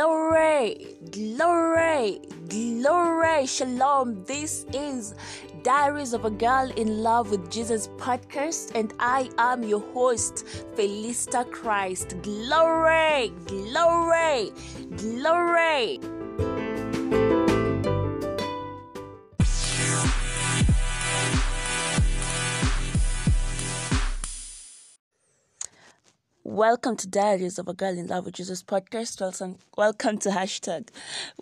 Glory, glory, glory, shalom. This is Diaries of a Girl in Love with Jesus podcast, and I am your host, Felista Christ. Glory, glory, glory. Welcome to Diaries of a Girl in Love with Jesus podcast. Welcome, welcome to hashtag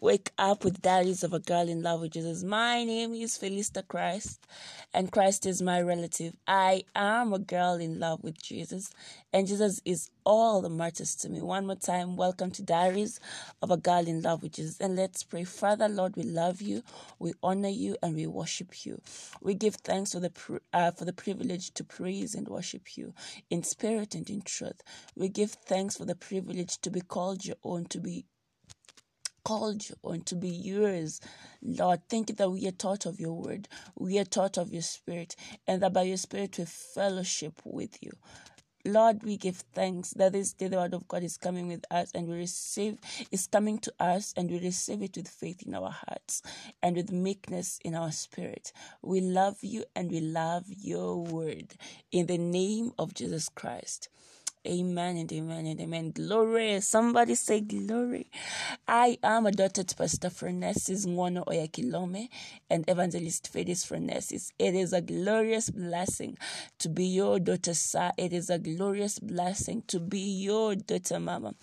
Wake Up with Diaries of a Girl in Love with Jesus. My name is Felista Christ, and Christ is my relative. I am a girl in love with Jesus, and Jesus is all the martyrs to me. One more time, welcome to Diaries of a Girl in Love with Jesus. And let's pray. Father, Lord, we love you, we honor you, and we worship you. We give thanks for the uh, for the privilege to praise and worship you in spirit and in truth. We give thanks for the privilege to be called your own, to be called you on to be yours. Lord, thank you that we are taught of your word, we are taught of your spirit, and that by your spirit we fellowship with you. Lord, we give thanks that this day the word of God is coming with us and we receive is coming to us and we receive it with faith in our hearts and with meekness in our spirit. We love you and we love your word in the name of Jesus Christ. Amen and amen and amen. Glory. Somebody say glory. I am a daughter to Pastor Frenesis Ngono Oyakhilome and Evangelist Fedis Frenesis. It is a glorious blessing to be your daughter, sir. It is a glorious blessing to be your daughter, mama.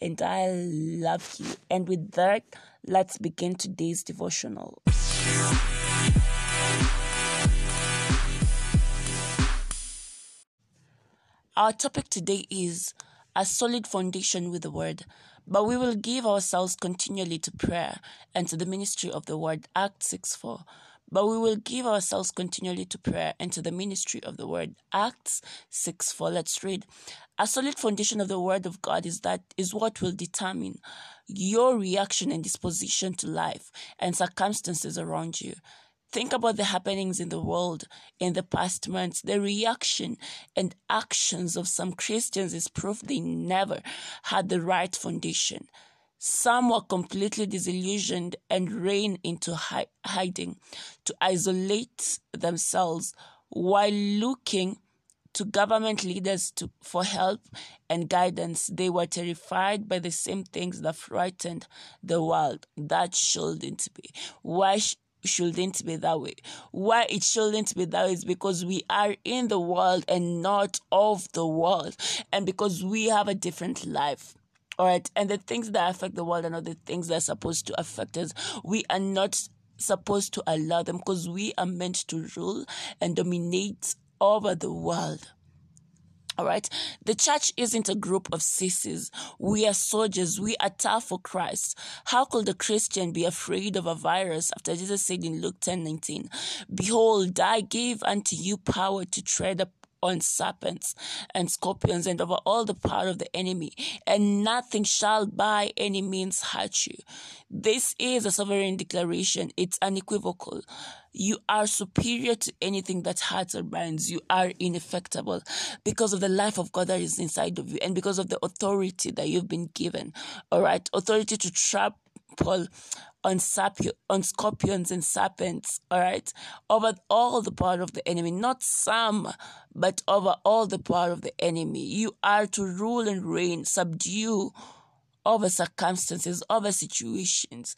And I love you. And with that, let's begin today's devotional. Our topic today is a solid foundation with the word, but we will give ourselves continually to prayer and to the ministry of the word. Acts 6 4. But we will give ourselves continually to prayer and to the ministry of the word. Acts 6 4. Let's read. A solid foundation of the word of God is that is what will determine your reaction and disposition to life and circumstances around you. Think about the happenings in the world in the past months. The reaction and actions of some Christians is proof they never had the right foundation. Some were completely disillusioned and ran into hi- hiding to isolate themselves while looking to government leaders to, for help and guidance. They were terrified by the same things that frightened the world. That shouldn't be. Why sh- shouldn't be that way. Why it shouldn't be that way is because we are in the world and not of the world, and because we have a different life. All right, and the things that affect the world are not the things that are supposed to affect us. We are not supposed to allow them because we are meant to rule and dominate over the world. All right. The church isn't a group of sissies. We are soldiers. We are tough for Christ. How could a Christian be afraid of a virus after Jesus said in Luke 10 19, Behold, I give unto you power to tread on serpents and scorpions and over all the power of the enemy, and nothing shall by any means hurt you. This is a sovereign declaration. It's unequivocal. You are superior to anything that hurts or binds. You are uninfectable because of the life of God that is inside of you and because of the authority that you've been given. All right. Authority to trap Paul on, on scorpions and serpents, all right, over all the power of the enemy, not some, but over all the power of the enemy. You are to rule and reign, subdue over circumstances, over situations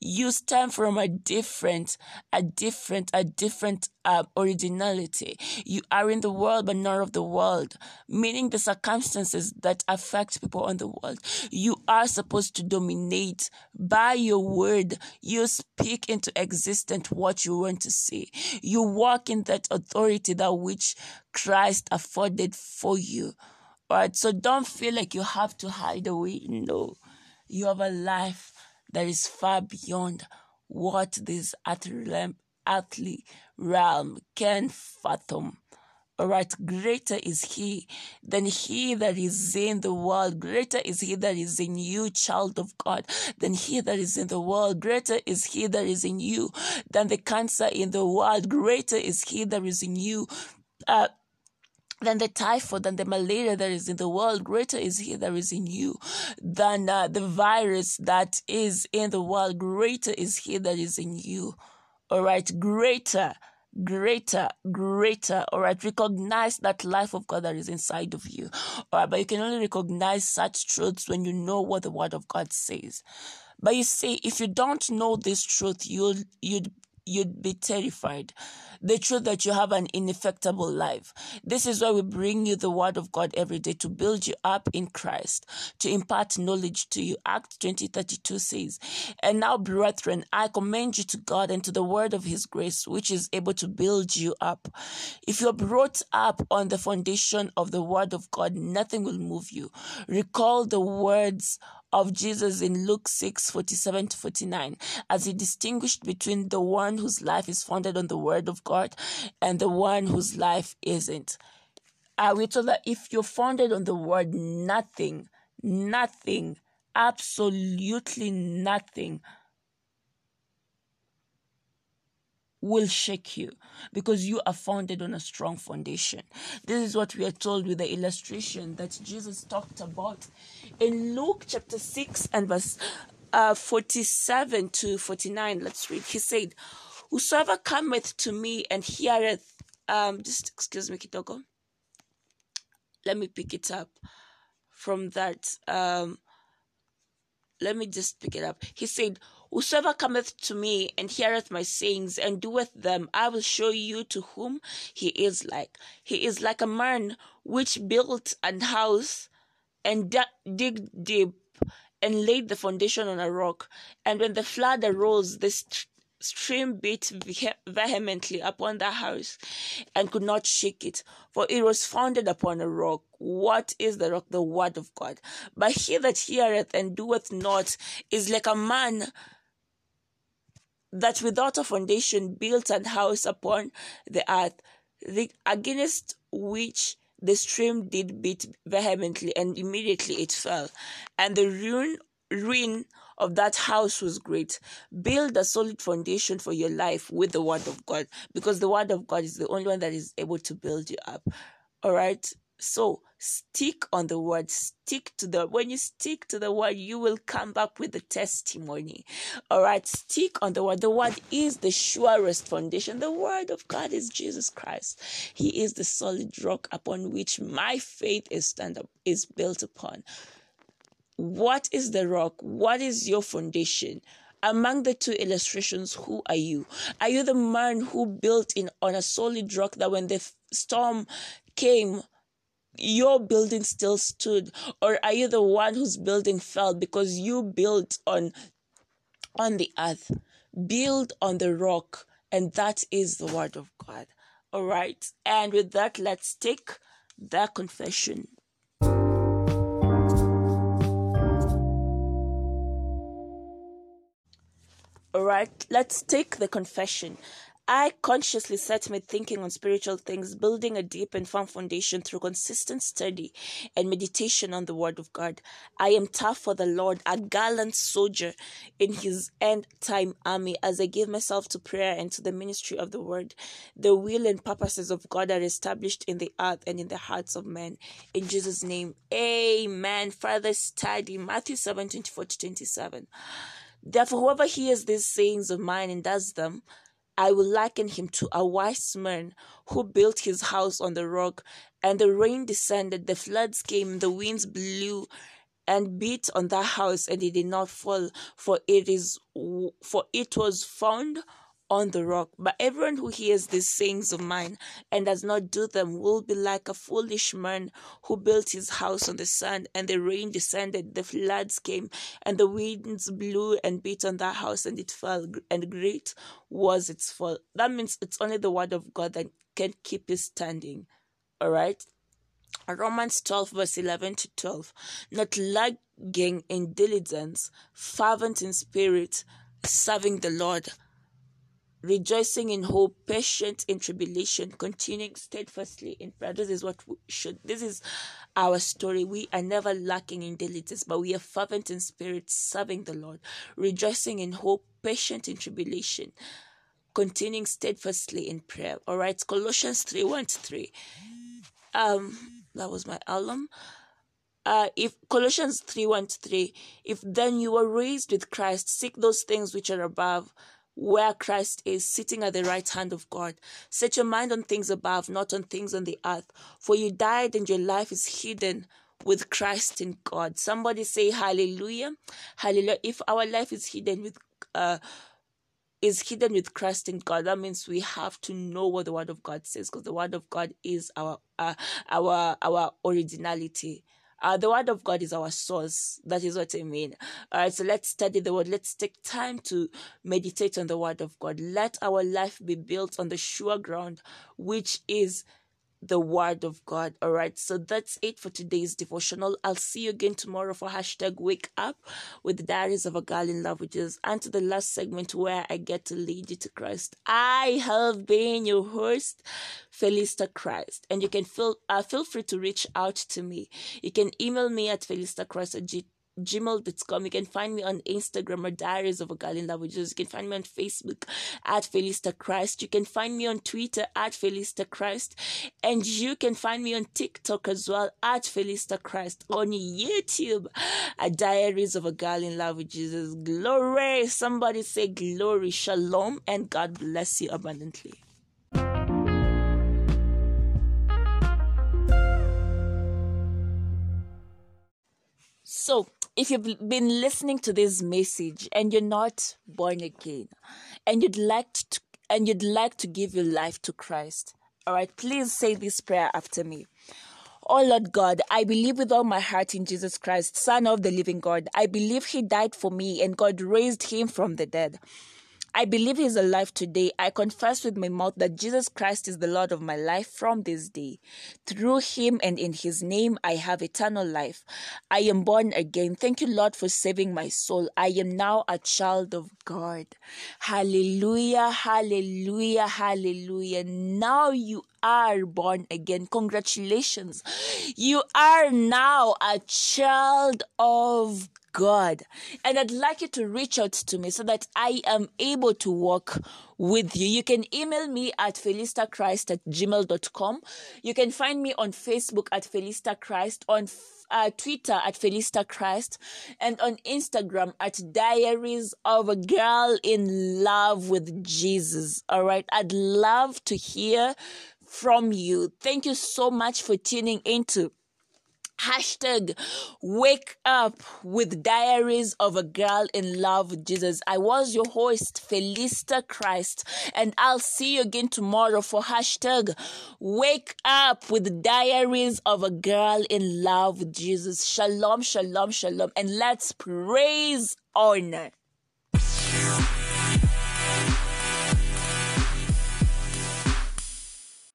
you stem from a different, a different, a different uh, originality. You are in the world, but not of the world, meaning the circumstances that affect people on the world. You are supposed to dominate by your word. You speak into existence what you want to see. You walk in that authority that which Christ afforded for you. All right, so don't feel like you have to hide away. No, you have a life that is far beyond what this earthly realm can fathom. All right, greater is He than He that is in the world. Greater is He that is in you, child of God, than He that is in the world. Greater is He that is in you than the cancer in the world. Greater is He that is in you. Uh, than the typhoid, than the malaria that is in the world. Greater is He that is in you than uh, the virus that is in the world. Greater is He that is in you. All right, greater, greater, greater. All right, recognize that life of God that is inside of you. All right, but you can only recognize such truths when you know what the Word of God says. But you see, if you don't know this truth, you'll you'd you'd be terrified. The truth that you have an uninfectable life. This is why we bring you the word of God every day to build you up in Christ, to impart knowledge to you. Acts 20 32 says, And now, brethren, I commend you to God and to the word of his grace, which is able to build you up. If you're brought up on the foundation of the word of God, nothing will move you. Recall the words of Jesus in Luke 6 47 to 49, as he distinguished between the one whose life is founded on the word of God and the one whose life isn't. Uh, we told that if you're founded on the word, nothing, nothing, absolutely nothing will shake you because you are founded on a strong foundation. This is what we are told with the illustration that Jesus talked about in Luke chapter 6 and verse uh, 47 to 49. Let's read. He said, Whosoever cometh to me and heareth, um, just excuse me, Kitoko. Let me pick it up from that. Um, let me just pick it up. He said, Whosoever cometh to me and heareth my sayings and doeth them, I will show you to whom he is like. He is like a man which built an house and digged deep and laid the foundation on a rock. And when the flood arose, the st- stream beat vehemently upon the house and could not shake it, for it was founded upon a rock. What is the rock? The word of God. But he that heareth and doeth not is like a man that without a foundation built an house upon the earth, the, against which the stream did beat vehemently, and immediately it fell. And the ruin, ruin of that house was great. Build a solid foundation for your life with the word of God, because the word of God is the only one that is able to build you up. All right. So stick on the word, stick to the when you stick to the word, you will come back with the testimony. All right, stick on the word. The word is the surest foundation. The word of God is Jesus Christ. He is the solid rock upon which my faith is stand up is built upon. What is the rock? What is your foundation? among the two illustrations who are you? Are you the man who built in on a solid rock that when the storm came your building still stood? Or are you the one whose building fell because you built on on the earth? Build on the rock and that is the word of god. All right. And with that let's take the confession all right let's take the confession I consciously set my thinking on spiritual things, building a deep and firm foundation through consistent study and meditation on the Word of God. I am tough for the Lord, a gallant soldier in His end time army, as I give myself to prayer and to the ministry of the Word. The will and purposes of God are established in the earth and in the hearts of men. In Jesus' name, Amen. Further study Matthew 7 24 to 27. Therefore, whoever hears these sayings of mine and does them, I will liken him to a wise man who built his house on the rock, and the rain descended, the floods came, the winds blew and beat on that house, and it did not fall, for it is for it was found on the rock. But everyone who hears these sayings of mine and does not do them will be like a foolish man who built his house on the sand, and the rain descended, the floods came, and the winds blew and beat on that house, and it fell, and great was its fall. That means it's only the word of God that can keep it standing. All right. Romans 12, verse 11 to 12. Not lagging in diligence, fervent in spirit, serving the Lord rejoicing in hope, patient in tribulation, continuing steadfastly in prayer. This is what we should. This is our story. We are never lacking in diligence, but we are fervent in spirit, serving the Lord, rejoicing in hope, patient in tribulation, continuing steadfastly in prayer. All right, Colossians 3 1 to 3. um that was my alarm uh, if Colossians 3 1 3, if then you were raised with Christ, seek those things which are above, where Christ is sitting at the right hand of God. Set your mind on things above, not on things on the earth. For you died and your life is hidden with Christ in God. Somebody say hallelujah. Hallelujah. If our life is hidden with uh is hidden with Christ in God. That means we have to know what the Word of God says, because the Word of God is our uh, our our originality. Uh, the word of God is our source. That is what I mean. All right, so let's study the word. Let's take time to meditate on the word of God. Let our life be built on the sure ground, which is the word of God. All right. So that's it for today's devotional. I'll see you again tomorrow for hashtag wake up with the diaries of a girl in love, which is and to the last segment where I get to lead you to Christ. I have been your host, Felista Christ. And you can feel uh, feel free to reach out to me. You can email me at felistachrist gmail.com. You can find me on Instagram or Diaries of a Girl in Love with Jesus. You can find me on Facebook at Felista Christ. You can find me on Twitter at Felista Christ. And you can find me on TikTok as well at Felista Christ. On YouTube at Diaries of a Girl in Love with Jesus. Glory. Somebody say glory. Shalom. And God bless you abundantly. So, if you've been listening to this message and you're not born again and you'd like to and you'd like to give your life to Christ, all right, please say this prayer after me. Oh Lord God, I believe with all my heart in Jesus Christ, Son of the living God. I believe He died for me and God raised Him from the dead. I believe He is alive today. I confess with my mouth that Jesus Christ is the Lord of my life from this day. Through Him and in His name, I have eternal life. I am born again. Thank you, Lord, for saving my soul. I am now a child of God. Hallelujah, hallelujah, hallelujah. Now you are born again. Congratulations. You are now a child of God. And I'd like you to reach out to me so that I am able to work with you. You can email me at felistachrist at gmail.com. You can find me on Facebook at Felista Christ, on uh, Twitter at Felista Christ, and on Instagram at Diaries of a Girl in Love with Jesus. All right. I'd love to hear from you. Thank you so much for tuning into Hashtag wake up with diaries of a girl in love with Jesus. I was your host, Felista Christ, and I'll see you again tomorrow for hashtag wake up with diaries of a girl in love with Jesus. Shalom, shalom, shalom, and let's praise honor.